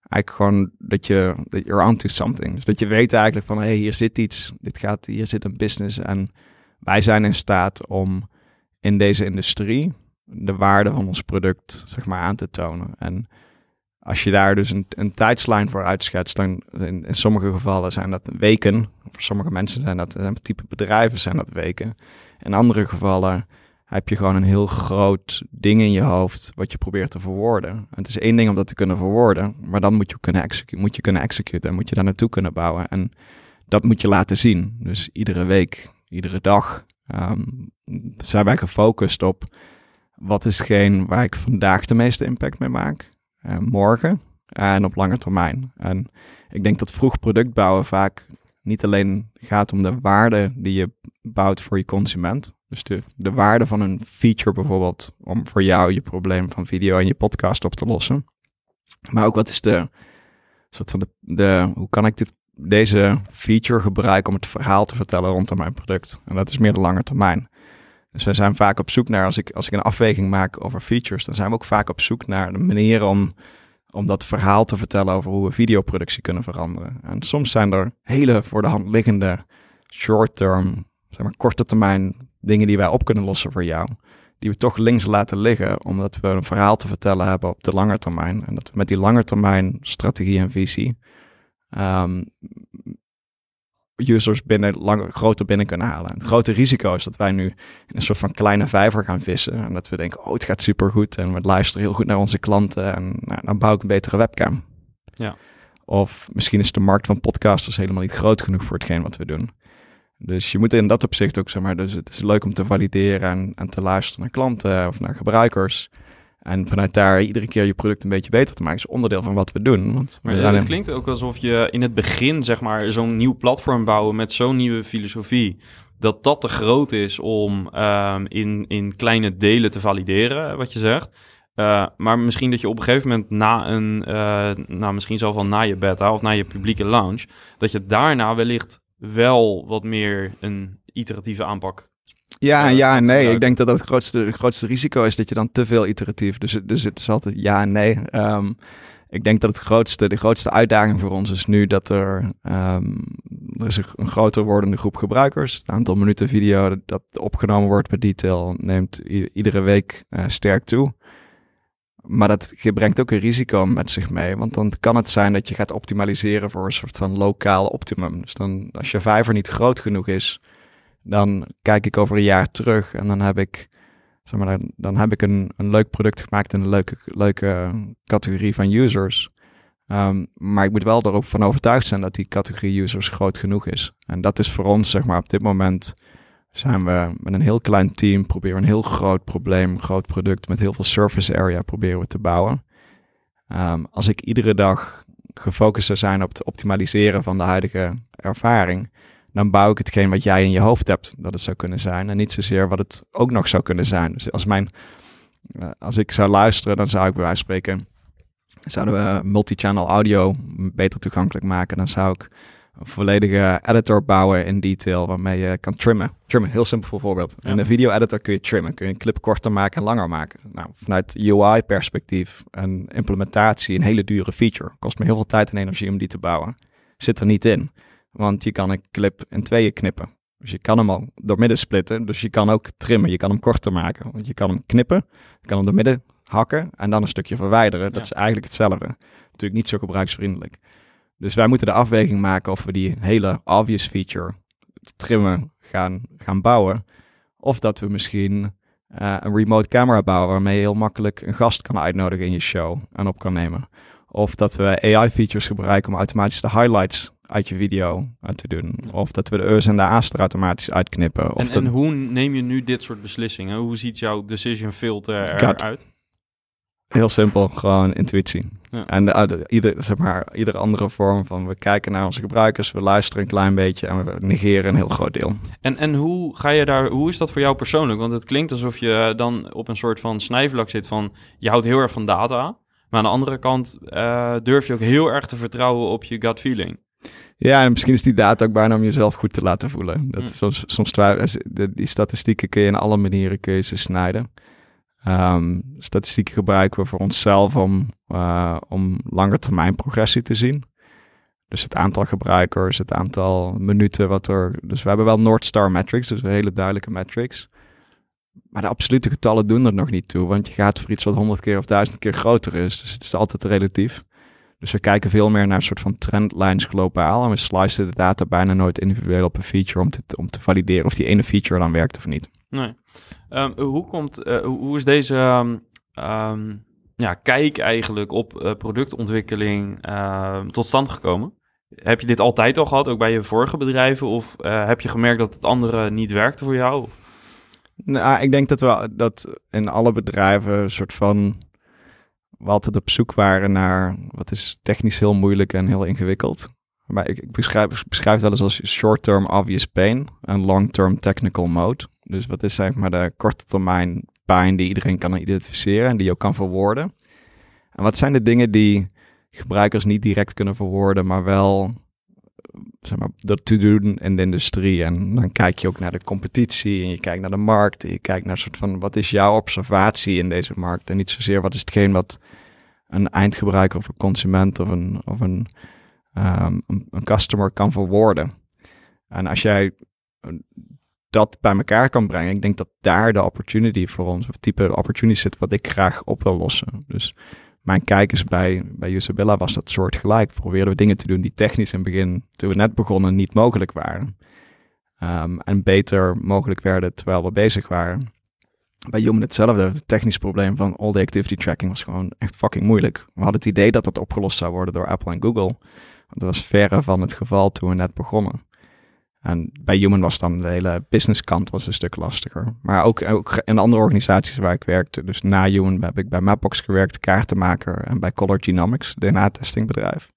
eigenlijk gewoon, dat je, dat you're onto something. Dus dat je weet eigenlijk van, hé, hey, hier zit iets, dit gaat, hier zit een business en wij zijn in staat om in deze industrie de waarde van ons product zeg maar, aan te tonen. En als je daar dus een, een tijdslijn voor uitschetst, dan in, sommige gevallen zijn dat weken. Voor sommige mensen zijn dat, zijn type bedrijven zijn dat weken. In andere gevallen heb je gewoon een heel groot ding in je hoofd wat je probeert te verwoorden. En het is één ding om dat te kunnen verwoorden, maar dan moet je kunnen executen, moet je kunnen executen en moet je daar naartoe kunnen bouwen. En dat moet je laten zien. Dus iedere week, iedere dag um, zijn wij gefocust op wat is hetgeen waar ik vandaag de meeste impact mee maak, uh, morgen en op lange termijn. En ik denk dat vroeg product bouwen vaak niet alleen gaat om de waarde die je bouwt voor je consument. Dus de, de waarde van een feature bijvoorbeeld om voor jou je probleem van video en je podcast op te lossen. Maar ook wat is de soort van de, de hoe kan ik dit, deze feature gebruiken om het verhaal te vertellen rondom mijn product? En dat is meer de lange termijn. Dus we zijn vaak op zoek naar, als ik, als ik een afweging maak over features, dan zijn we ook vaak op zoek naar de manieren om, om dat verhaal te vertellen over hoe we videoproductie kunnen veranderen. En soms zijn er hele voor de hand liggende short-term, zeg maar korte termijn dingen die wij op kunnen lossen voor jou. Die we toch links laten liggen, omdat we een verhaal te vertellen hebben op de lange termijn. En dat we met die lange termijn strategie en visie um, users binnen langer, groter binnen kunnen halen. Het grote risico is dat wij nu in een soort van kleine vijver gaan vissen. En dat we denken, oh, het gaat supergoed en we luisteren heel goed naar onze klanten en nou, dan bouw ik een betere webcam. Ja. Of misschien is de markt van podcasters helemaal niet groot genoeg voor hetgeen wat we doen. Dus je moet in dat opzicht ook, zeg maar, dus het is leuk om te valideren en, en te luisteren naar klanten of naar gebruikers. En vanuit daar iedere keer je product een beetje beter te maken is onderdeel van wat we doen. Want maar ja, het klinkt ook alsof je in het begin, zeg maar, zo'n nieuw platform bouwen met zo'n nieuwe filosofie. Dat dat te groot is om um, in, in kleine delen te valideren, wat je zegt. Uh, maar misschien dat je op een gegeven moment na een, uh, nou misschien zelfs wel na je beta of na je publieke launch, dat je daarna wellicht wel wat meer een iteratieve aanpak ja, uh, ja en nee. Ik denk dat dat het grootste, het grootste risico is dat je dan te veel iteratief. Dus, dus het is altijd ja en nee. Um, ik denk dat het grootste, de grootste uitdaging voor ons is nu dat er, um, er is een groter wordende groep gebruikers. Het aantal minuten video dat opgenomen wordt per detail neemt iedere week uh, sterk toe. Maar dat brengt ook een risico met zich mee. Want dan kan het zijn dat je gaat optimaliseren voor een soort van lokaal optimum. Dus dan, als je vijver niet groot genoeg is, dan kijk ik over een jaar terug en dan heb ik, zeg maar, dan heb ik een, een leuk product gemaakt in een leuke, leuke categorie van users. Um, maar ik moet wel erop van overtuigd zijn dat die categorie users groot genoeg is. En dat is voor ons, zeg maar, op dit moment zijn we met een heel klein team, proberen een heel groot probleem, groot product met heel veel surface area proberen we te bouwen. Um, als ik iedere dag gefocust zou zijn op het optimaliseren van de huidige ervaring, dan bouw ik hetgeen wat jij in je hoofd hebt dat het zou kunnen zijn. En niet zozeer wat het ook nog zou kunnen zijn. Dus als, mijn, uh, als ik zou luisteren, dan zou ik bij wijze van spreken... Zouden we multi-channel audio beter toegankelijk maken? Dan zou ik een volledige editor bouwen in detail waarmee je kan trimmen. Trimmen, heel simpel voorbeeld. Ja. In een video editor kun je trimmen, kun je een clip korter maken en langer maken. Nou, vanuit UI perspectief en implementatie een hele dure feature. Kost me heel veel tijd en energie om die te bouwen. Zit er niet in, want je kan een clip in tweeën knippen. Dus je kan hem al door midden splitten, dus je kan ook trimmen, je kan hem korter maken. Want je kan hem knippen, je kan hem door midden hakken en dan een stukje verwijderen. Dat Ja. is eigenlijk hetzelfde. Natuurlijk niet zo gebruiksvriendelijk. Dus wij moeten de afweging maken of we die hele obvious feature, het trimmen, gaan, gaan bouwen. Of dat we misschien eh, een remote camera bouwen waarmee je heel makkelijk een gast kan uitnodigen in je show en op kan nemen. Of dat we AI-features gebruiken om automatisch de highlights uit je video eh, te doen. Of dat we de E's en de A's er automatisch uitknippen. Of En, dat, en hoe neem je nu dit soort beslissingen? Hoe ziet jouw decision filter eruit? Heel simpel, gewoon intuïtie. Ja. En de, de- ieder, zeg maar, iedere andere vorm van we kijken naar onze gebruikers, we luisteren een klein beetje en we negeren een heel groot deel. En, en hoe ga je daar, hoe is dat voor jou persoonlijk? Want het klinkt alsof je dan op een soort van snijvlak zit van je houdt heel erg van data. Maar aan de andere kant eh, durf je ook heel erg te vertrouwen op je gut feeling. Ja, en misschien is die data ook bijna om jezelf goed te laten voelen. Dat Mm. soms, soms die statistieken kun je in alle manieren kun je ze snijden. Ehm, statistieken gebruiken we voor onszelf om, eh om langetermijn progressie te zien. Dus het aantal gebruikers, het aantal minuten wat er... Dus we hebben wel North Star metrics, dus hele duidelijke metrics. Maar de absolute getallen doen er nog niet toe, want je gaat voor iets wat honderd keer of duizend keer groter is. Dus het is altijd relatief. Dus we kijken veel meer naar een soort van trendlijns globaal. En we slicen de data bijna nooit individueel op een feature om te, om te valideren of die ene feature dan werkt of niet. Nee. Ehm, hoe, komt, eh, hoe is deze ehm, ehm, ja, kijk eigenlijk op eh, productontwikkeling tot stand gekomen? Heb je dit altijd al gehad, ook bij je vorige bedrijven? Of eh, heb je gemerkt dat het andere niet werkte voor jou? Nou, ik denk dat we dat in alle bedrijven een soort van. We altijd op zoek waren naar wat is technisch heel moeilijk en heel ingewikkeld. Maar ik, beschrijf, beschrijf wel eens als short-term obvious pain en long-term technical mode. Dus wat is zeg maar de korte termijn pijn die iedereen kan identificeren en die je ook kan verwoorden. En wat zijn de dingen die gebruikers niet direct kunnen verwoorden, maar wel dat te doen in de industrie. En dan kijk je ook naar de competitie en je kijkt naar de markt. En je kijkt naar soort van wat is jouw observatie in deze markt. En niet zozeer wat is hetgeen wat een eindgebruiker of een consument of een, of een, ehm, een, een customer kan verwoorden. En als jij eh, dat bij elkaar kan brengen, ik denk dat daar de opportunity voor ons, of type opportunity zit wat ik graag op wil lossen. Dus mijn kijkers bij, bij Usabilla was dat soortgelijk. Probeerden we dingen te doen die technisch in het begin, toen we net begonnen, niet mogelijk waren. Ehm, en beter mogelijk werden terwijl we bezig waren. Bij Human hetzelfde. Het technisch probleem van all the activity tracking was gewoon echt fucking moeilijk. We hadden het idee dat dat opgelost zou worden door Apple en Google. Want dat was verre van het geval toen we net begonnen. En bij Human was dan de hele business kant was een stuk lastiger. Maar ook, ook in andere organisaties waar ik werkte. Dus na Human heb ik bij Mapbox gewerkt, kaartenmaker. En bij Color Genomics, DNA-testingbedrijf.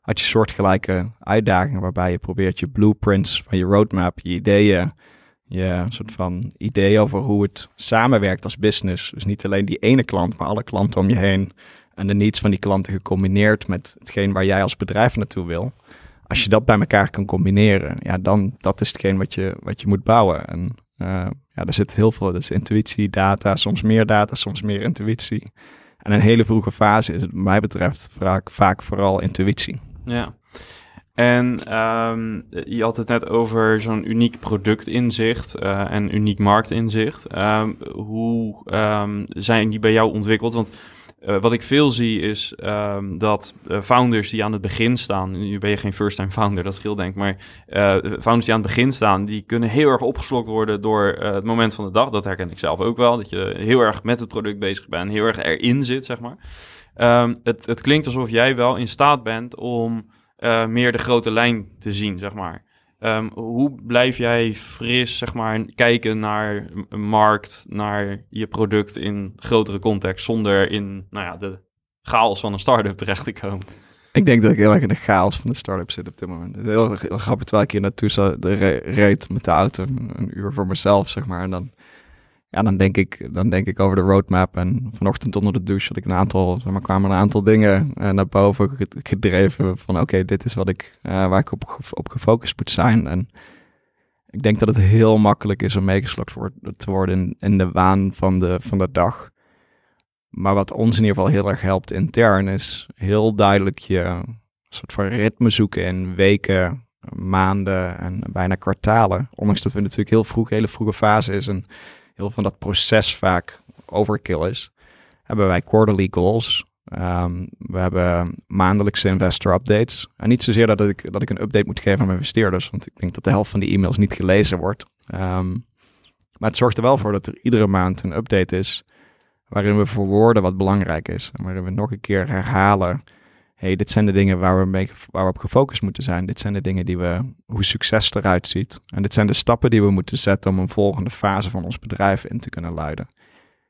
Had je soortgelijke uitdagingen waarbij je probeert je blueprints van je roadmap, je ideeën, je soort van idee over hoe het samenwerkt als business. Dus niet alleen die ene klant, maar alle klanten om je heen. En de needs van die klanten gecombineerd met hetgeen waar jij als bedrijf naartoe wil als je dat bij elkaar kan combineren, ja, dan dat is hetgeen wat je, wat je moet bouwen. En uh, ja, er zit heel veel, dus intuïtie, data, soms meer data, soms meer intuïtie. En een hele vroege fase is het, wat mij betreft, vaak, vaak vooral intuïtie. Ja. En um, je had het net over zo'n uniek productinzicht uh, en uniek marktinzicht. Um, hoe um, zijn die bij jou ontwikkeld? Want uh, wat ik veel zie is um, dat uh, founders die aan het begin staan, nu ben je geen first-time founder, dat scheelt denk ik, maar uh, founders die aan het begin staan, die kunnen heel erg opgeslokt worden door het moment van de dag. Dat herken ik zelf ook wel, dat je heel erg met het product bezig bent, heel erg erin zit, zeg maar. Um, het, het klinkt alsof jij wel in staat bent om meer de grote lijn te zien, zeg maar. Um, hoe blijf jij fris, zeg maar, kijken naar een markt, naar je product in grotere context, zonder in, nou ja, de chaos van een start-up *laughs* terecht te komen? Ik denk dat ik heel erg in de chaos van de start-up zit op dit moment. Heel, heel grappig, terwijl ik hier naartoe reed met de auto, een uur voor mezelf, zeg maar. En dan ja, dan denk ik, dan denk ik over de roadmap. En vanochtend onder de douche had ik een aantal, zeg maar, kwamen een aantal dingen uh, naar boven gedreven. Van oké, dit is wat ik, uh, waar ik op, op gefocust moet zijn. En ik denk dat het heel makkelijk is om meegeslokt te worden in, in de waan van de, van de dag. Maar wat ons in ieder geval heel erg helpt intern is heel duidelijk je soort van ritme zoeken in weken, maanden en bijna kwartalen. Ondanks dat we natuurlijk heel vroeg, hele vroege fase is en heel van dat proces vaak overkill is, hebben wij quarterly goals. Um, we hebben maandelijkse investor updates. En niet zozeer dat ik, dat ik een update moet geven aan mijn investeerders, want ik denk dat de helft van die e-mails niet gelezen wordt. Um, maar het zorgt er wel voor dat er iedere maand een update is waarin we verwoorden wat belangrijk is. En waarin we nog een keer herhalen hey, dit zijn de dingen waar we, waar we op gefocust moeten zijn. Dit zijn de dingen die we, hoe succes eruit ziet. En dit zijn de stappen die we moeten zetten om een volgende fase van ons bedrijf in te kunnen luiden.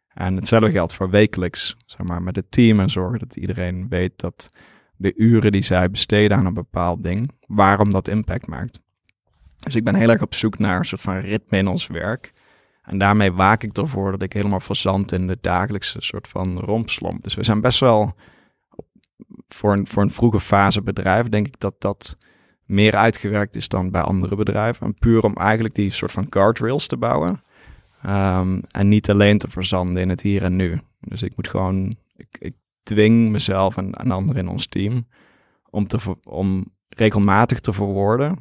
En hetzelfde geldt voor wekelijks, zeg maar, met het team en zorgen dat iedereen weet dat de uren die zij besteden aan een bepaald ding, waarom dat impact maakt. Dus ik ben heel erg op zoek naar een soort van ritme in ons werk. En daarmee waak ik ervoor dat ik helemaal verzand in de dagelijkse soort van rompslomp. Dus we zijn best wel voor een, voor een vroege fase bedrijf denk ik dat dat meer uitgewerkt is dan bij andere bedrijven. En puur om eigenlijk die soort van guardrails te bouwen. Um, en niet alleen te verzanden in het hier en nu. Dus ik moet gewoon, ik, ik dwing mezelf en, en anderen in ons team om, te, om regelmatig te verwoorden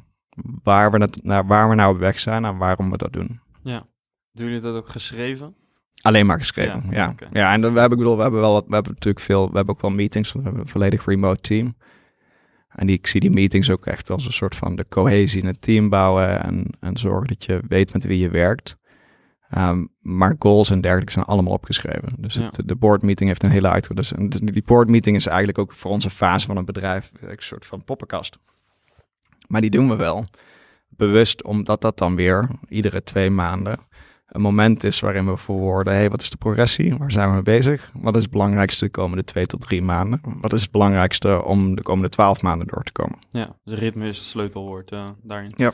waar we, naar, waar we nou op weg zijn en waarom we dat doen. Ja. Doen jullie dat ook geschreven? Alleen maar geschreven, ja. Ja, ja en dan, we hebben, ik bedoel, we hebben wel we hebben natuurlijk veel, we hebben ook wel meetings, we hebben een volledig remote team. En die, ik zie die meetings ook echt als een soort van de cohesie in het team bouwen en, en zorgen dat je weet met wie je werkt. Um, maar goals en dergelijke zijn allemaal opgeschreven. Dus het, de board meeting heeft een hele uitge... Dus die board meeting is eigenlijk ook voor onze fase van een bedrijf een soort van poppenkast. Maar die doen we wel. Bewust omdat dat dan weer iedere twee maanden een moment is waarin we verwoorden, hey, wat is de progressie? Waar zijn we mee bezig? Wat is het belangrijkste de komende twee tot drie maanden? Wat is het belangrijkste om de komende twaalf maanden door te komen? Ja, de ritme is het sleutelwoord uh, daarin. Ja.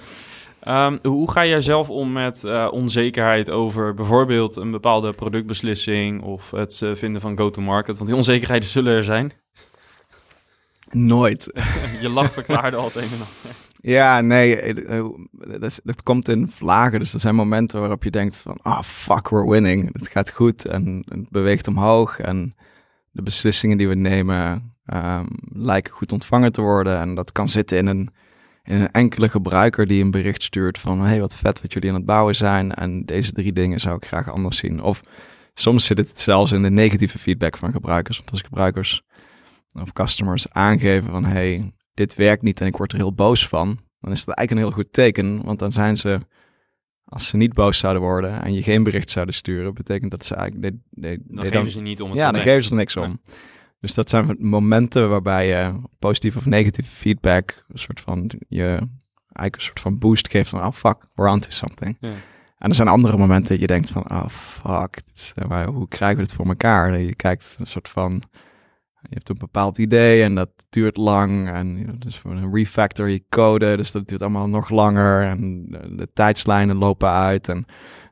Um, hoe ga jij zelf om met uh, onzekerheid over bijvoorbeeld een bepaalde productbeslissing of het uh, vinden van go-to-market? Want die onzekerheden zullen er zijn. Nooit. *laughs* je lach verklaarde altijd en *laughs* ja, nee, eh, eh, dat, komt in vlagen. Dus er zijn momenten waarop je denkt van, ah, oh, fuck, we're winning. Het gaat goed en het beweegt omhoog. En de beslissingen die we nemen um, lijken goed ontvangen te worden. En dat kan zitten in een, in een enkele gebruiker die een bericht stuurt van, hey, wat vet wat jullie aan het bouwen zijn. En deze drie dingen zou ik graag anders zien. Of soms zit het zelfs in de negatieve feedback van gebruikers. Want als gebruikers of customers aangeven van, hey, dit werkt niet en ik word er heel boos van, dan is dat eigenlijk een heel goed teken. Want dan zijn ze, als ze niet boos zouden worden en je geen bericht zouden sturen, betekent dat ze eigenlijk... De, dan geven ze niet om het Ja, dan geven ze er niks om. Dus dat zijn momenten waarbij je positieve of negatieve feedback, een soort van, je eigenlijk een soort van boost geeft van, oh fuck, we're onto something. Ja. En er zijn andere momenten dat je denkt van, oh fuck, dit, hoe krijgen we dit voor elkaar? Je kijkt een soort van je hebt een bepaald idee en dat duurt lang. En dus voor een refactor je code, dus dat duurt allemaal nog langer. En de, tijdslijnen lopen uit en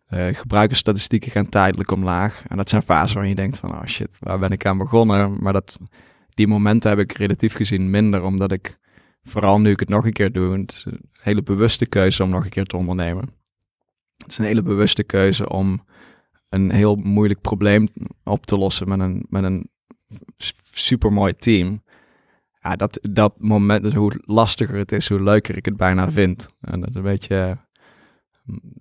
uh, gebruikersstatistieken gaan tijdelijk omlaag. En dat zijn fases waarin je denkt van, oh shit, waar ben ik aan begonnen? Maar dat, die momenten heb ik relatief gezien minder, omdat ik, vooral nu ik het nog een keer doe, het een hele bewuste keuze om nog een keer te ondernemen. Het is een hele bewuste keuze om een heel moeilijk probleem op te lossen met een, met een super mooi team. Ja, dat, dat moment, dus hoe lastiger het is, hoe leuker ik het bijna vind. En dat is een beetje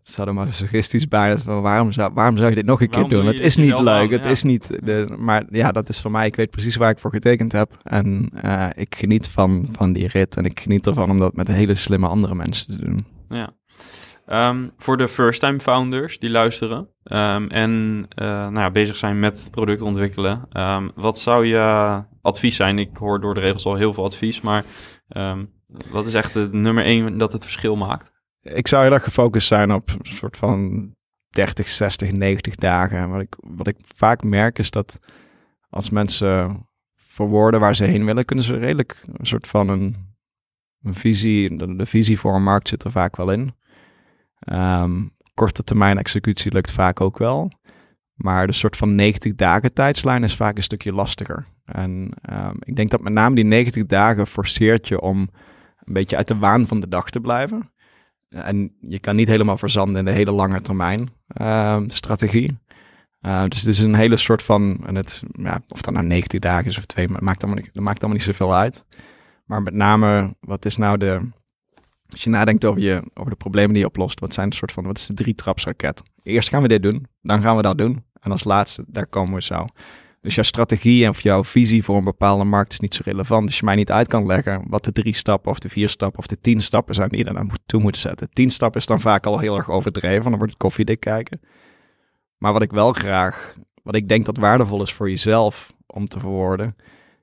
sadomasochistisch bijna. Van waarom, zou, waarom zou je dit nog een keer doen? Het is niet leuk, het is niet... De, maar ja, dat is voor mij, ik weet precies waar ik voor getekend heb. En uh, ik geniet van, van die rit. En ik geniet ervan om dat met hele slimme andere mensen te doen. Ja. Um, voor de first-time founders die luisteren um, en uh, nou ja, bezig zijn met product ontwikkelen, um, wat zou je advies zijn? Ik hoor door de regels al heel veel advies, maar wat is echt het nummer één dat het verschil maakt? Ik zou heel erg gefocust zijn op een soort van 30, 60, 90 dagen. Wat ik, wat ik vaak merk is dat als mensen verwoorden waar ze heen willen, kunnen ze redelijk een soort van een, een visie, de, de visie voor een markt zit er vaak wel in. Um, korte termijn executie lukt vaak ook wel. Maar de soort van 90 dagen tijdslijn is vaak een stukje lastiger. En ehm, ik denk dat met name die 90 dagen forceert je om een beetje uit de waan van de dag te blijven. En je kan niet helemaal verzanden in de hele lange termijn ehm, strategie. Dus het is een hele soort van, en het, ja, of dat nou 90 dagen is of twee, maakt allemaal, dat maakt allemaal niet zoveel uit. Maar met name, wat is nou de, als je nadenkt over, je, over de problemen die je oplost, wat zijn de soort van, wat is de drie trapsraket? Eerst gaan we dit doen, dan gaan we dat doen. En als laatste, daar komen we zo. Dus jouw strategie en of jouw visie voor een bepaalde markt is niet zo relevant. Als je mij niet uit kan leggen wat de drie stappen of de vier stappen of de tien stappen zijn die je dan toe moet zetten. Tien stappen is dan vaak al heel erg overdreven, dan wordt het koffiedik kijken. Maar wat ik wel graag, wat ik denk dat waardevol is voor jezelf om te verwoorden,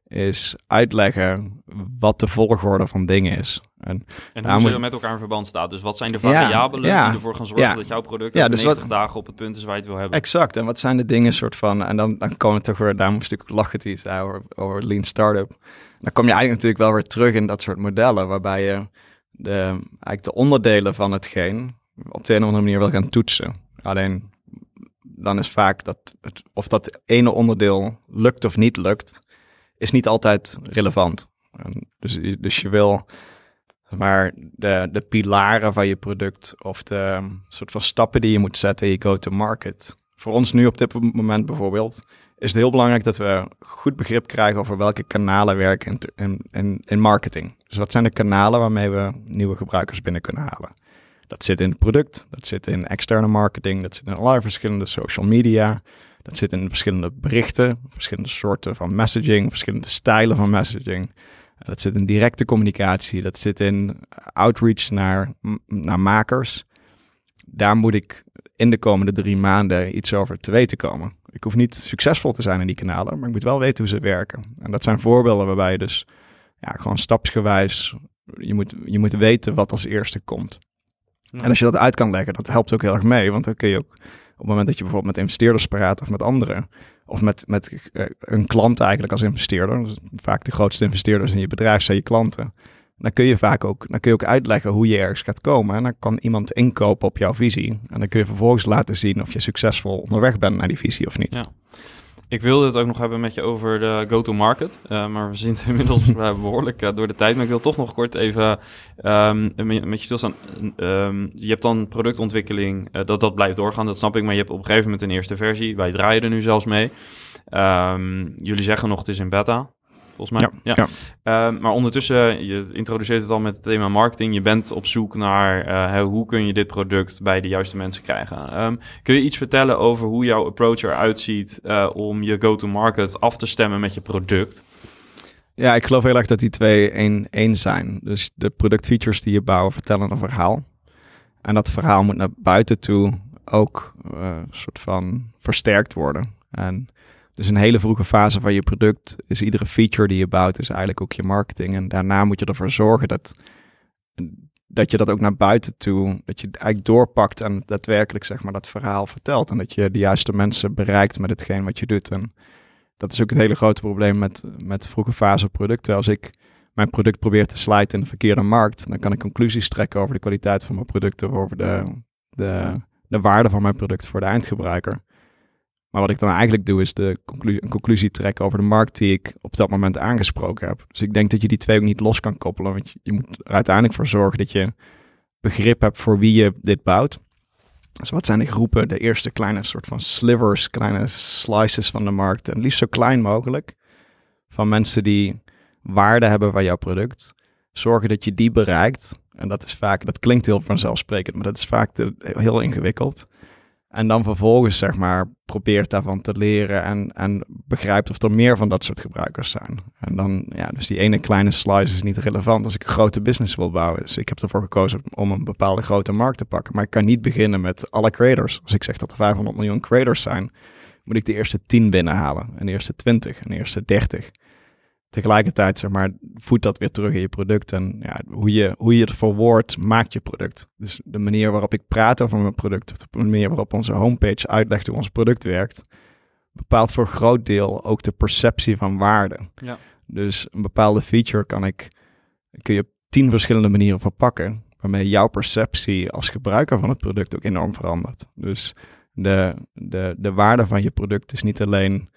is uitleggen wat de volgorde van dingen is. En, en hoe ze met elkaar in verband staat. Dus wat zijn de variabelen die ervoor gaan zorgen dat jouw product ja, dus 90 dagen op het punt is waar je het wil hebben. Exact. En wat zijn de dingen soort van... En dan, dan komen we toch weer... Daar moest ik lachen zei over, over Lean Startup. Dan kom je eigenlijk natuurlijk wel weer terug in dat soort modellen... waarbij je de, eigenlijk de onderdelen van hetgeen... op de een of andere manier wil gaan toetsen. Alleen dan is vaak dat... Het, of dat ene onderdeel lukt of niet lukt is niet altijd relevant. Dus, dus je wil maar de, de pilaren van je product of de soort van stappen die je moet zetten in je go-to-market. Voor ons nu op dit moment bijvoorbeeld is het heel belangrijk dat we goed begrip krijgen over welke kanalen werken in, in, in marketing. Dus wat zijn de kanalen waarmee we nieuwe gebruikers binnen kunnen halen? Dat zit in het product, dat zit in externe marketing, dat zit in allerlei verschillende social media. Dat zit in verschillende berichten, verschillende soorten van messaging, verschillende stijlen van messaging. Dat zit in directe communicatie, dat zit in outreach naar, naar makers. Daar moet ik in de komende drie maanden iets over te weten komen. Ik hoef niet succesvol te zijn in die kanalen, maar ik moet wel weten hoe ze werken. En dat zijn voorbeelden waarbij je dus ja, gewoon stapsgewijs, je moet, je moet weten wat als eerste komt. En als je dat uit kan leggen, dat helpt ook heel erg mee, want dan kun je ook op het moment dat je bijvoorbeeld met investeerders praat of met anderen, of met, met eh, een klant eigenlijk als investeerder, dus vaak de grootste investeerders in je bedrijf zijn je klanten, dan kun je vaak ook, dan kun je ook uitleggen hoe je ergens gaat komen. En dan kan iemand inkopen op jouw visie. En dan kun je vervolgens laten zien of je succesvol onderweg bent naar die visie of niet. Ja. Ik wilde het ook nog hebben met je over de go-to-market. Uh, maar we zien *laughs* inmiddels behoorlijk uh, door de tijd. Maar ik wil toch nog kort even um, met je stilstaan. Um, je hebt dan productontwikkeling, dat dat blijft doorgaan. Dat snap ik. Maar je hebt op een gegeven moment een eerste versie. Wij draaien er nu zelfs mee. Um, jullie zeggen nog het is in beta volgens mij. Ja. ja. Ehm, maar ondertussen, je introduceert het al met het thema marketing. Je bent op zoek naar uh, hoe kun je dit product bij de juiste mensen krijgen. Um, kun je iets vertellen over hoe jouw approach eruit ziet uh, om je go-to-market af te stemmen met je product? Ja, ik geloof heel erg dat die twee één, één zijn. Dus de productfeatures die je bouwen vertellen een verhaal. En dat verhaal moet naar buiten toe ook een soort van versterkt worden. En dus een hele vroege fase van je product is iedere feature die je bouwt, is eigenlijk ook je marketing. En daarna moet je ervoor zorgen dat, dat je dat ook naar buiten toe, dat je het eigenlijk doorpakt en daadwerkelijk zeg maar dat verhaal vertelt. En dat je de juiste mensen bereikt met hetgeen wat je doet. En dat is ook het hele grote probleem met, met vroege fase producten. Als ik mijn product probeer te slijten in de verkeerde markt, dan kan ik conclusies trekken over de kwaliteit van mijn producten, over de, de, de waarde van mijn product voor de eindgebruiker. Maar wat ik dan eigenlijk doe, is de conclusie, een conclusie trekken over de markt die ik op dat moment aangesproken heb. Dus ik denk dat je die twee ook niet los kan koppelen. Want je, je moet er uiteindelijk voor zorgen dat je begrip hebt voor wie je dit bouwt. Dus wat zijn de groepen, de eerste kleine soort van slivers, kleine slices van de markt. En liefst zo klein mogelijk. Van mensen die waarde hebben van jouw product. Zorgen dat je die bereikt. En dat is vaak, dat klinkt heel vanzelfsprekend, maar dat is vaak heel ingewikkeld. En dan vervolgens, zeg maar, probeert daarvan te leren en, en begrijpt of er meer van dat soort gebruikers zijn. En dan, ja, dus die ene kleine slice is niet relevant als ik een grote business wil bouwen. Dus ik heb ervoor gekozen om een bepaalde grote markt te pakken. Maar ik kan niet beginnen met alle creators. Als ik zeg dat er 500 miljoen creators zijn, moet ik de eerste 10 binnenhalen. En de eerste 20 en de eerste 30 tegelijkertijd, zeg maar, voedt dat weer terug in je product. En ja, hoe, je, hoe je het verwoordt, maakt je product. Dus de manier waarop ik praat over mijn product, of de manier waarop onze homepage uitlegt hoe ons product werkt, bepaalt voor een groot deel ook de perceptie van waarde. Ja. Dus een bepaalde feature kan ik, kun je op tien verschillende manieren verpakken, waarmee jouw perceptie als gebruiker van het product ook enorm verandert. Dus de, de, de waarde van je product is niet alleen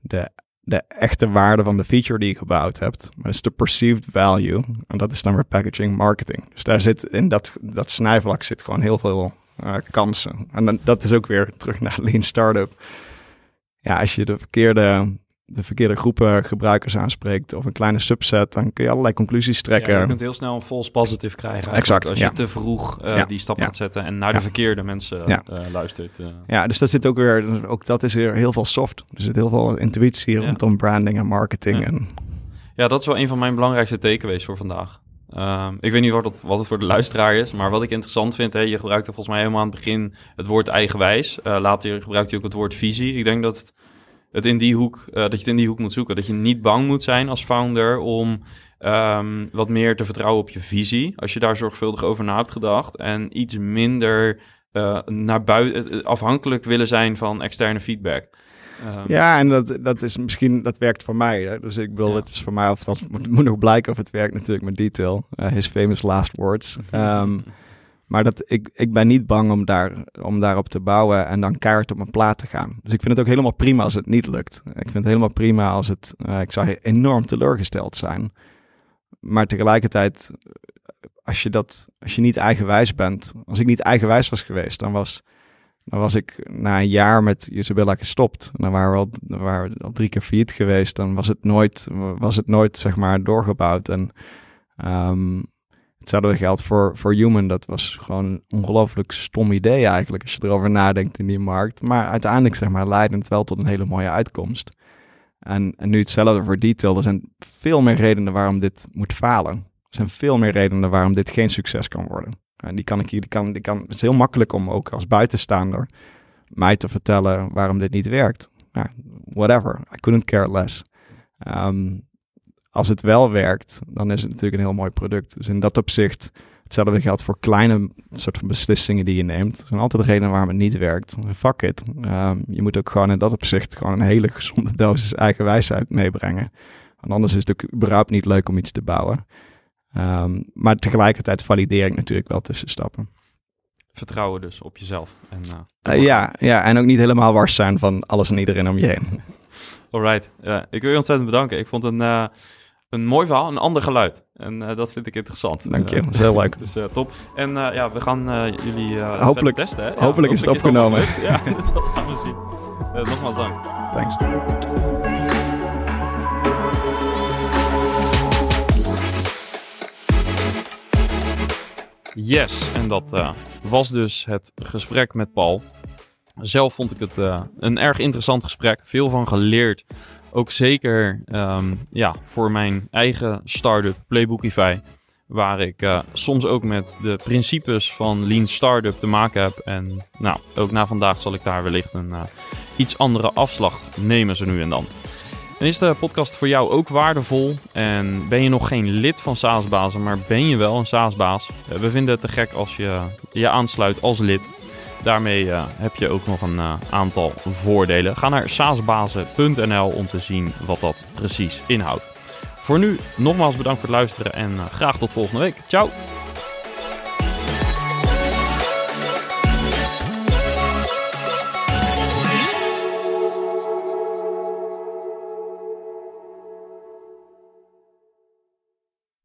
de, de echte waarde van de feature die je gebouwd hebt, maar het is de perceived value. En dat is dan weer packaging marketing. Dus daar zit in dat, dat snijvlak zit gewoon heel veel uh, kansen. En dan, dat is ook weer terug naar *laughs* Lean Startup. Ja, als je de verkeerde de verkeerde groepen gebruikers aanspreekt of een kleine subset, dan kun je allerlei conclusies trekken. Ja, je kunt heel snel een false positive krijgen. Exact. Als je te vroeg uh, die stap gaat zetten en naar de verkeerde mensen uh, luistert. Uh. Ja, dus dat zit ook weer, ook dat is weer heel veel soft. Er zit heel veel intuïtie rondom branding en marketing. En... Ja, dat is wel een van mijn belangrijkste takeaways voor vandaag. Um, ik weet niet wat het, wat het voor de luisteraar is, maar wat ik interessant vind, hè, je gebruikte volgens mij helemaal aan het begin het woord eigenwijs. later gebruikt je ook het woord visie. Ik denk dat het het in die hoek, uh, dat je het in die hoek moet zoeken. Dat je niet bang moet zijn als founder om um, wat meer te vertrouwen op je visie. Als je daar zorgvuldig over na hebt gedacht. En iets minder uh, naar buiten eh, afhankelijk willen zijn van externe feedback. Um, ja, en dat, dat is misschien, dat werkt voor mij. Hè? Dus ik bedoel, ja. het is voor mij, of het *laughs* moet, moet nog blijken of het werkt natuurlijk met detail. Uh, his famous last words. Um, *laughs* Maar dat, ik, ik ben niet bang om, daar, om daarop te bouwen en dan keihard op mijn plaat te gaan. Dus ik vind het ook helemaal prima als het niet lukt. Ik vind het helemaal prima als het... Uh, ik zou enorm teleurgesteld zijn. Maar tegelijkertijd, als je, dat, als je niet eigenwijs bent... Als ik niet eigenwijs was geweest, dan was, dan was ik na een jaar met Isabella gestopt. En dan waren we al, waren al drie keer failliet geweest. Dan was het nooit, was het nooit zeg maar, doorgebouwd. En... Um, Hetzelfde geldt voor, voor Human. Dat was gewoon een ongelooflijk stom idee eigenlijk, als je erover nadenkt in die markt. Maar uiteindelijk, zeg maar, leidde het wel tot een hele mooie uitkomst. En, en nu hetzelfde voor Detail. Er zijn veel meer redenen waarom dit moet falen. Er zijn veel meer redenen waarom dit geen succes kan worden. En die kan ik hier, die kan, die kan, het is heel makkelijk om ook als buitenstaander mij te vertellen waarom dit niet werkt. Ja, whatever, I couldn't care less. Um, als het wel werkt, dan is het natuurlijk een heel mooi product. Dus in dat opzicht, hetzelfde geldt voor kleine soort van beslissingen die je neemt. Er zijn altijd redenen waarom het niet werkt. Fuck it. Um, je moet ook gewoon in dat opzicht gewoon een hele gezonde *laughs* dosis eigen wijsheid meebrengen. Want anders is het ook überhaupt niet leuk om iets te bouwen. Um, maar tegelijkertijd valideer ik natuurlijk wel tussenstappen. Vertrouwen dus op jezelf. En, uh, uh, ja, ja, en ook niet helemaal wars zijn van alles en iedereen om je heen. *laughs* Alright. Ja, ik wil je ontzettend bedanken. Ik vond een... Uh, een mooi verhaal, een ander geluid. En uh, dat vind ik interessant. Dank je, uh, heel leuk. Dus uh, top. En ja, we gaan jullie hopelijk testen. Hè? Ja, hopelijk, is het opgenomen. Is ja, *laughs* dat gaan we zien. nogmaals dank. Thanks. Yes, en dat was dus het gesprek met Paul. Zelf vond ik het een erg interessant gesprek. Veel van geleerd ook zeker um, ja, voor mijn eigen start-up Playbookify. Waar ik uh, soms ook met de principes van Lean Startup te maken heb. En nou, ook na vandaag zal ik daar wellicht een uh, iets andere afslag nemen, zo nu en dan. En is de podcast voor jou ook waardevol? En ben je nog geen lid van SaaSbazen, maar ben je wel een SaaSbaas? Uh, we vinden het te gek als je je aansluit als lid. Daarmee uh, heb je ook nog een uh, aantal voordelen. Ga naar saasbazen.nl om te zien wat dat precies inhoudt. Voor nu nogmaals bedankt voor het luisteren en uh, graag tot volgende week. Ciao!